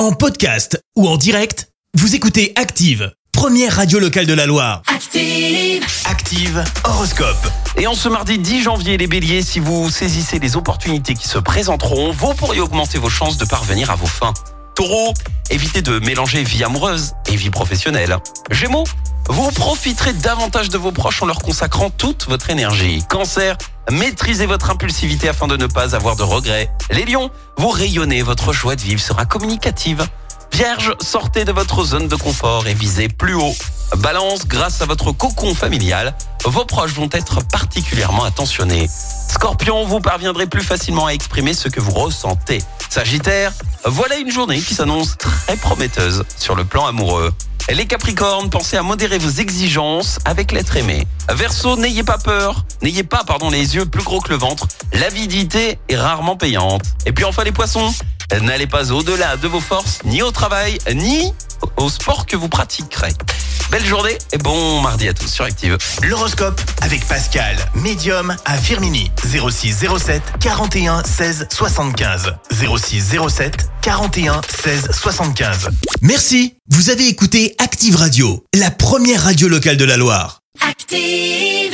En podcast ou en direct, vous écoutez Active, première radio locale de la Loire. Active. Active Horoscope. Et en ce mardi 10 janvier, les béliers, si vous saisissez les opportunités qui se présenteront, vous pourriez augmenter vos chances de parvenir à vos fins. Taureau, évitez de mélanger vie amoureuse et vie professionnelle. Gémeaux, vous profiterez davantage de vos proches en leur consacrant toute votre énergie. Cancer, maîtrisez votre impulsivité afin de ne pas avoir de regrets. Les lions, vous rayonnez, votre joie de vivre sera communicative. Vierge, sortez de votre zone de confort et visez plus haut. Balance, grâce à votre cocon familial, vos proches vont être particulièrement attentionnés. Scorpion, vous parviendrez plus facilement à exprimer ce que vous ressentez. Sagittaire, voilà une journée qui s'annonce très prometteuse sur le plan amoureux. Les Capricornes, pensez à modérer vos exigences avec l'être aimé. Verseau, n'ayez pas peur, n'ayez pas pardon les yeux plus gros que le ventre. L'avidité est rarement payante. Et puis enfin les Poissons, n'allez pas au-delà de vos forces, ni au travail, ni au sport que vous pratiquerez. Belle journée et bon mardi à tous sur Active. L'horoscope avec Pascal, médium à Firmini. 06 07 41 16 75. 06 07 41 16 75. Merci. Vous avez écouté Active Radio, la première radio locale de la Loire. Active.